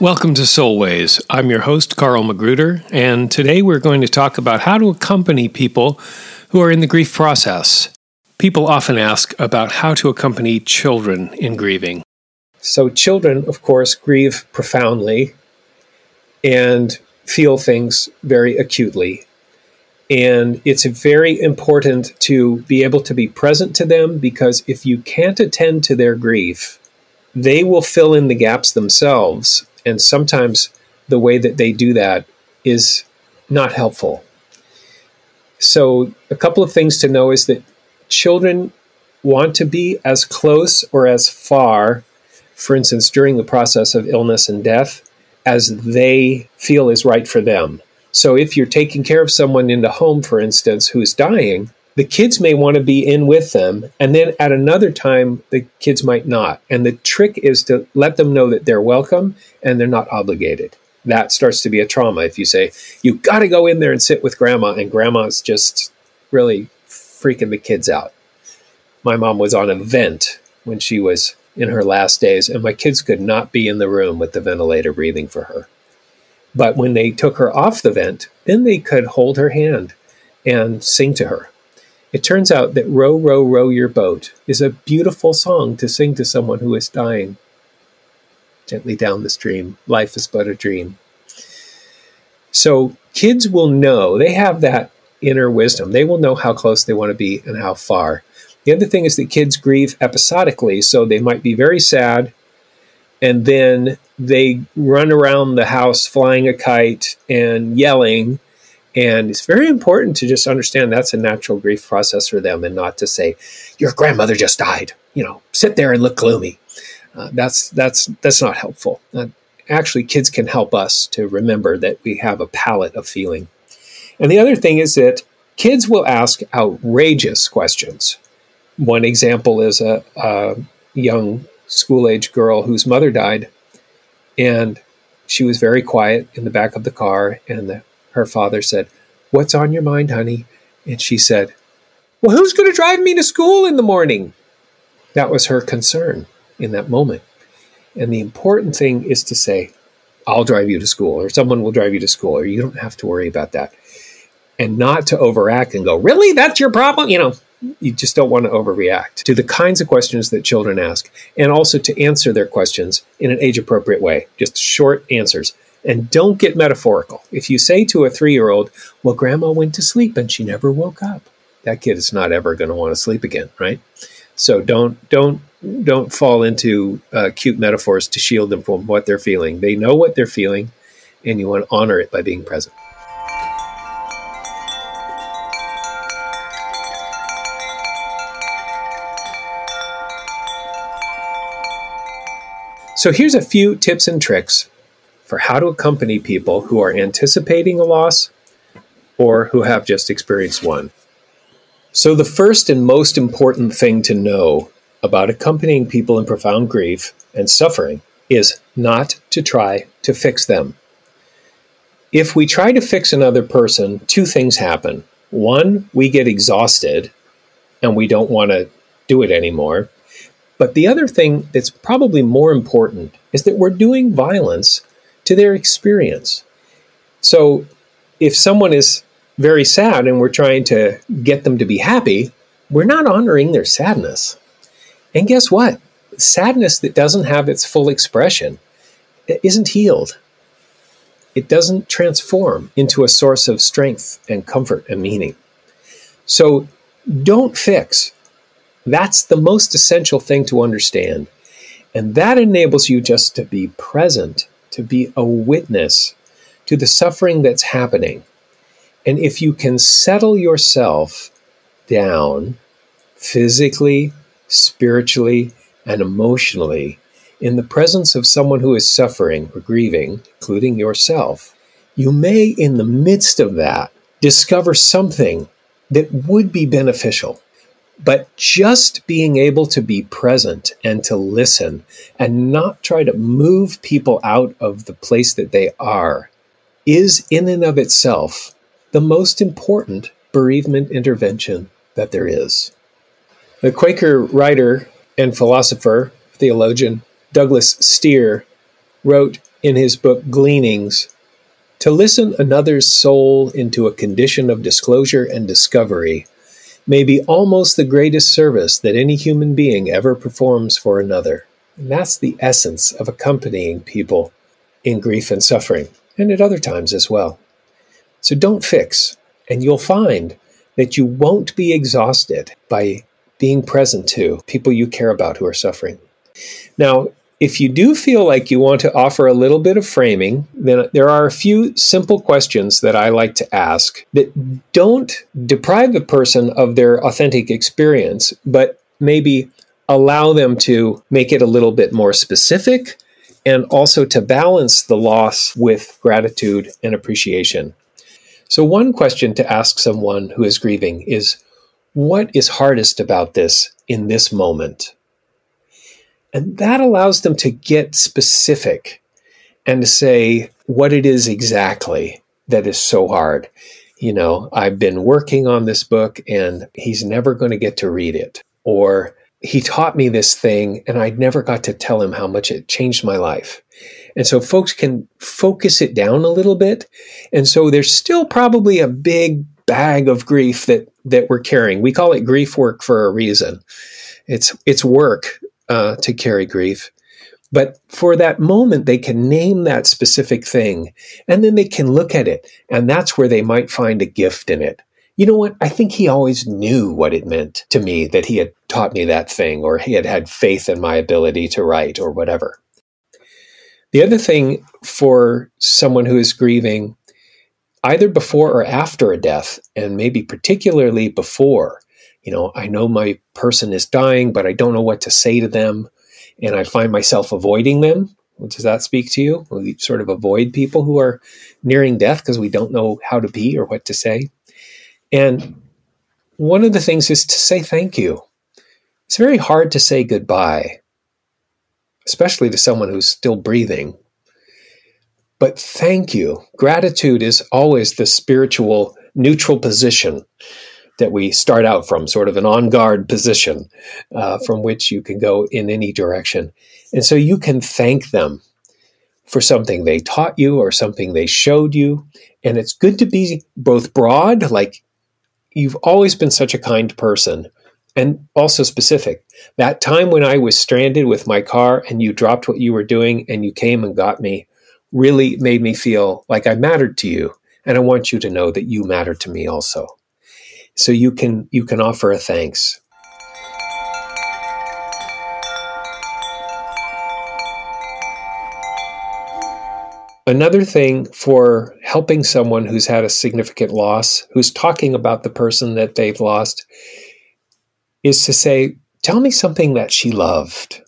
Welcome to Soulways. I'm your host, Carl Magruder, and today we're going to talk about how to accompany people who are in the grief process. People often ask about how to accompany children in grieving. So, children, of course, grieve profoundly and feel things very acutely. And it's very important to be able to be present to them because if you can't attend to their grief, they will fill in the gaps themselves and sometimes the way that they do that is not helpful. So, a couple of things to know is that children want to be as close or as far, for instance, during the process of illness and death, as they feel is right for them. So, if you're taking care of someone in the home, for instance, who's dying, the kids may want to be in with them and then at another time the kids might not. And the trick is to let them know that they're welcome and they're not obligated. That starts to be a trauma if you say you got to go in there and sit with grandma and grandma's just really freaking the kids out. My mom was on a vent when she was in her last days and my kids could not be in the room with the ventilator breathing for her. But when they took her off the vent then they could hold her hand and sing to her it turns out that Row, Row, Row Your Boat is a beautiful song to sing to someone who is dying. Gently down the stream, life is but a dream. So kids will know, they have that inner wisdom. They will know how close they want to be and how far. The other thing is that kids grieve episodically, so they might be very sad and then they run around the house flying a kite and yelling and it's very important to just understand that's a natural grief process for them and not to say, your grandmother just died, you know, sit there and look gloomy. Uh, that's, that's, that's not helpful. Uh, actually, kids can help us to remember that we have a palette of feeling. And the other thing is that kids will ask outrageous questions. One example is a, a young school age girl whose mother died, and she was very quiet in the back of the car, and the her father said, What's on your mind, honey? And she said, Well, who's going to drive me to school in the morning? That was her concern in that moment. And the important thing is to say, I'll drive you to school, or someone will drive you to school, or you don't have to worry about that. And not to overact and go, Really? That's your problem? You know, you just don't want to overreact to the kinds of questions that children ask, and also to answer their questions in an age appropriate way, just short answers. And don't get metaphorical. If you say to a three year old, Well, grandma went to sleep and she never woke up, that kid is not ever going to want to sleep again, right? So don't, don't, don't fall into uh, cute metaphors to shield them from what they're feeling. They know what they're feeling, and you want to honor it by being present. So here's a few tips and tricks for how to accompany people who are anticipating a loss or who have just experienced one. So, the first and most important thing to know about accompanying people in profound grief and suffering is not to try to fix them. If we try to fix another person, two things happen. One, we get exhausted and we don't want to do it anymore. But the other thing that's probably more important is that we're doing violence to their experience. So if someone is very sad and we're trying to get them to be happy, we're not honoring their sadness. And guess what? Sadness that doesn't have its full expression isn't healed. It doesn't transform into a source of strength and comfort and meaning. So don't fix. That's the most essential thing to understand. And that enables you just to be present to be a witness to the suffering that's happening. And if you can settle yourself down physically, spiritually, and emotionally in the presence of someone who is suffering or grieving, including yourself, you may, in the midst of that, discover something that would be beneficial but just being able to be present and to listen and not try to move people out of the place that they are is, in and of itself, the most important bereavement intervention that there is. The Quaker writer and philosopher, theologian Douglas Steere wrote in his book Gleanings to listen another's soul into a condition of disclosure and discovery may be almost the greatest service that any human being ever performs for another. And that's the essence of accompanying people in grief and suffering, and at other times as well. So don't fix, and you'll find that you won't be exhausted by being present to people you care about who are suffering. Now, if you do feel like you want to offer a little bit of framing, then there are a few simple questions that I like to ask that don't deprive a person of their authentic experience, but maybe allow them to make it a little bit more specific and also to balance the loss with gratitude and appreciation. So, one question to ask someone who is grieving is What is hardest about this in this moment? And that allows them to get specific and to say what it is exactly that is so hard. You know, I've been working on this book and he's never going to get to read it. Or he taught me this thing and I never got to tell him how much it changed my life. And so folks can focus it down a little bit. And so there's still probably a big bag of grief that that we're carrying. We call it grief work for a reason. It's it's work uh, to carry grief. But for that moment, they can name that specific thing and then they can look at it. And that's where they might find a gift in it. You know what? I think he always knew what it meant to me that he had taught me that thing or he had had faith in my ability to write or whatever. The other thing for someone who is grieving, either before or after a death, and maybe particularly before, you know, I know my person is dying, but I don't know what to say to them. And I find myself avoiding them. Does that speak to you? We sort of avoid people who are nearing death because we don't know how to be or what to say. And one of the things is to say thank you. It's very hard to say goodbye, especially to someone who's still breathing. But thank you. Gratitude is always the spiritual neutral position that we start out from, sort of an on guard position uh, from which you can go in any direction. And so you can thank them for something they taught you or something they showed you. And it's good to be both broad, like you've always been such a kind person, and also specific. That time when I was stranded with my car and you dropped what you were doing and you came and got me really made me feel like I mattered to you. And I want you to know that you matter to me also so you can you can offer a thanks Another thing for helping someone who's had a significant loss, who's talking about the person that they've lost, is to say, Tell me something that she loved.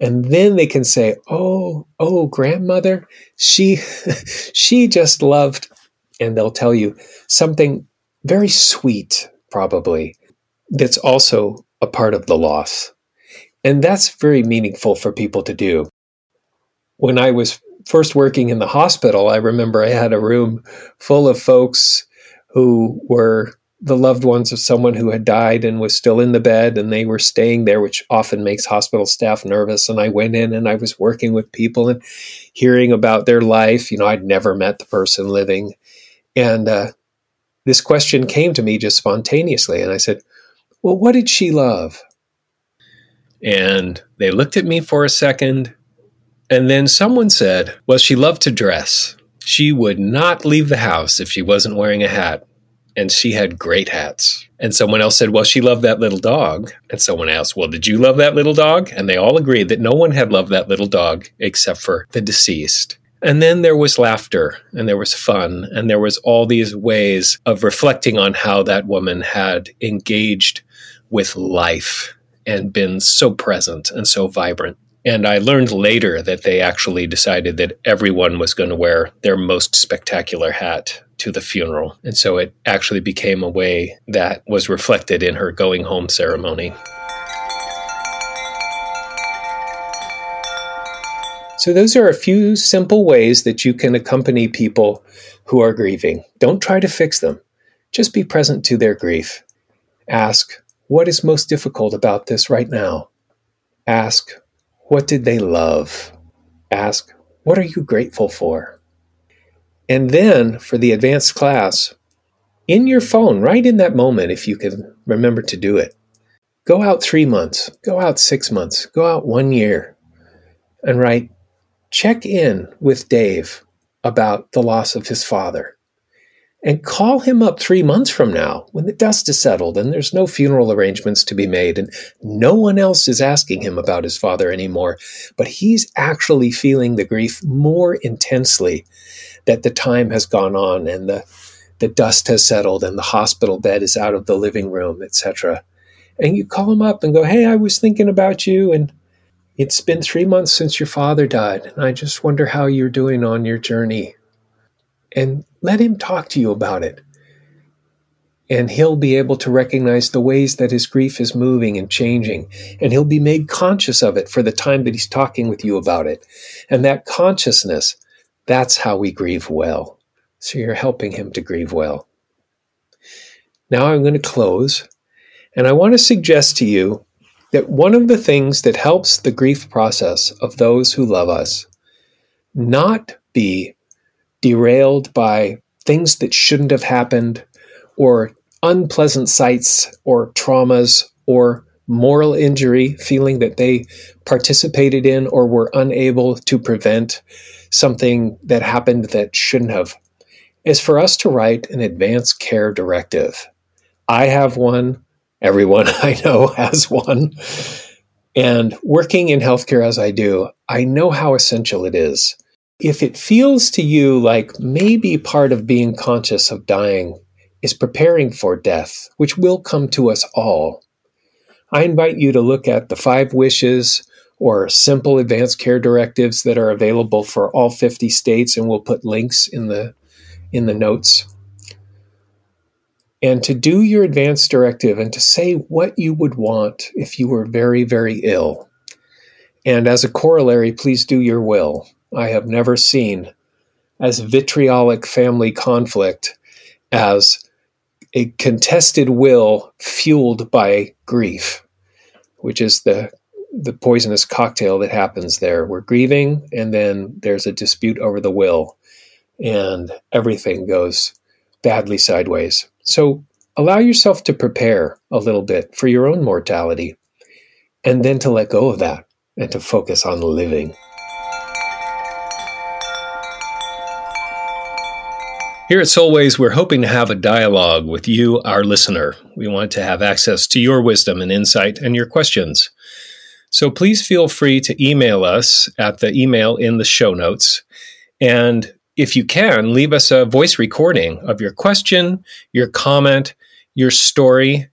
And then they can say, Oh, oh, grandmother, she she just loved, and they'll tell you something very sweet, probably, that's also a part of the loss. And that's very meaningful for people to do. When I was first working in the hospital, I remember I had a room full of folks who were the loved ones of someone who had died and was still in the bed and they were staying there, which often makes hospital staff nervous. And I went in and I was working with people and hearing about their life. You know, I'd never met the person living. And uh, this question came to me just spontaneously. And I said, Well, what did she love? And they looked at me for a second. And then someone said, Well, she loved to dress. She would not leave the house if she wasn't wearing a hat. And she had great hats. And someone else said, Well, she loved that little dog. And someone else, Well, did you love that little dog? And they all agreed that no one had loved that little dog except for the deceased. And then there was laughter and there was fun and there was all these ways of reflecting on how that woman had engaged with life and been so present and so vibrant. And I learned later that they actually decided that everyone was going to wear their most spectacular hat to the funeral. And so it actually became a way that was reflected in her going home ceremony. So, those are a few simple ways that you can accompany people who are grieving. Don't try to fix them, just be present to their grief. Ask, What is most difficult about this right now? Ask, What did they love? Ask, What are you grateful for? And then for the advanced class, in your phone, right in that moment, if you can remember to do it, go out three months, go out six months, go out one year, and write, check in with Dave about the loss of his father and call him up three months from now when the dust is settled and there's no funeral arrangements to be made and no one else is asking him about his father anymore. But he's actually feeling the grief more intensely that the time has gone on and the, the dust has settled and the hospital bed is out of the living room, etc. And you call him up and go, Hey, I was thinking about you and it's been three months since your father died, and I just wonder how you're doing on your journey and let him talk to you about it. And he'll be able to recognize the ways that his grief is moving and changing. And he'll be made conscious of it for the time that he's talking with you about it. And that consciousness, that's how we grieve well. So you're helping him to grieve well. Now I'm going to close. And I want to suggest to you that one of the things that helps the grief process of those who love us not be derailed by things that shouldn't have happened, or unpleasant sights, or traumas, or moral injury, feeling that they participated in or were unable to prevent something that happened that shouldn't have, is for us to write an advance care directive. I have one. Everyone I know has one. And working in healthcare as I do, I know how essential it is if it feels to you like maybe part of being conscious of dying is preparing for death, which will come to us all, I invite you to look at the five wishes or simple advanced care directives that are available for all 50 states and we'll put links in the in the notes. And to do your advance directive and to say what you would want if you were very very ill. And as a corollary, please do your will. I have never seen as vitriolic family conflict as a contested will fueled by grief, which is the the poisonous cocktail that happens there. We're grieving, and then there's a dispute over the will, and everything goes badly sideways. So allow yourself to prepare a little bit for your own mortality, and then to let go of that and to focus on living. Here at Soulways, we're hoping to have a dialogue with you, our listener. We want to have access to your wisdom and insight and your questions. So please feel free to email us at the email in the show notes. And if you can, leave us a voice recording of your question, your comment, your story.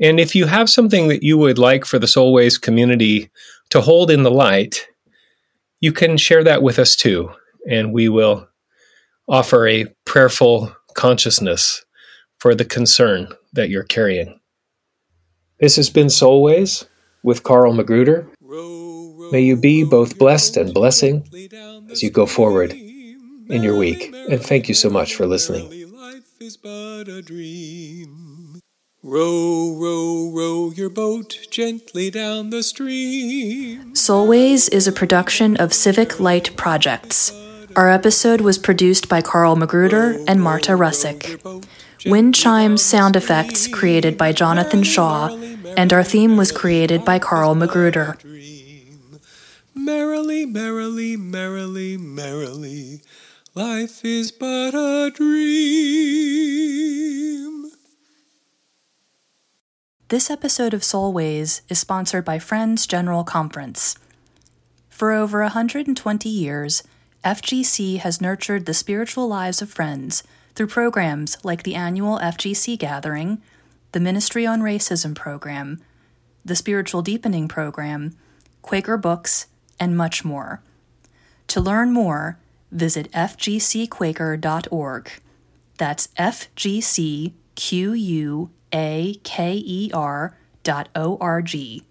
And if you have something that you would like for the Soulways community to hold in the light, you can share that with us too. And we will offer a prayerful consciousness for the concern that you're carrying. This has been Soulways with Carl Magruder. May you be both blessed and blessing as you go forward in your week. And thank you so much for listening. Row, row, row your boat gently down the stream. Soulways is a production of Civic Light Projects. Our episode was produced by Carl Magruder and Marta Russick. Wind chimes sound effects created by Jonathan Shaw, and our theme was created by Carl Magruder. Merrily, merrily, merrily, merrily, life is but a dream. This episode of Soulways is sponsored by Friends General Conference. For over 120 years, FGC has nurtured the spiritual lives of friends through programs like the annual FGC Gathering, the Ministry on Racism program, the Spiritual Deepening program, Quaker Books, and much more. To learn more, visit fgcquaker.org. That's fgcquaker dot O R G.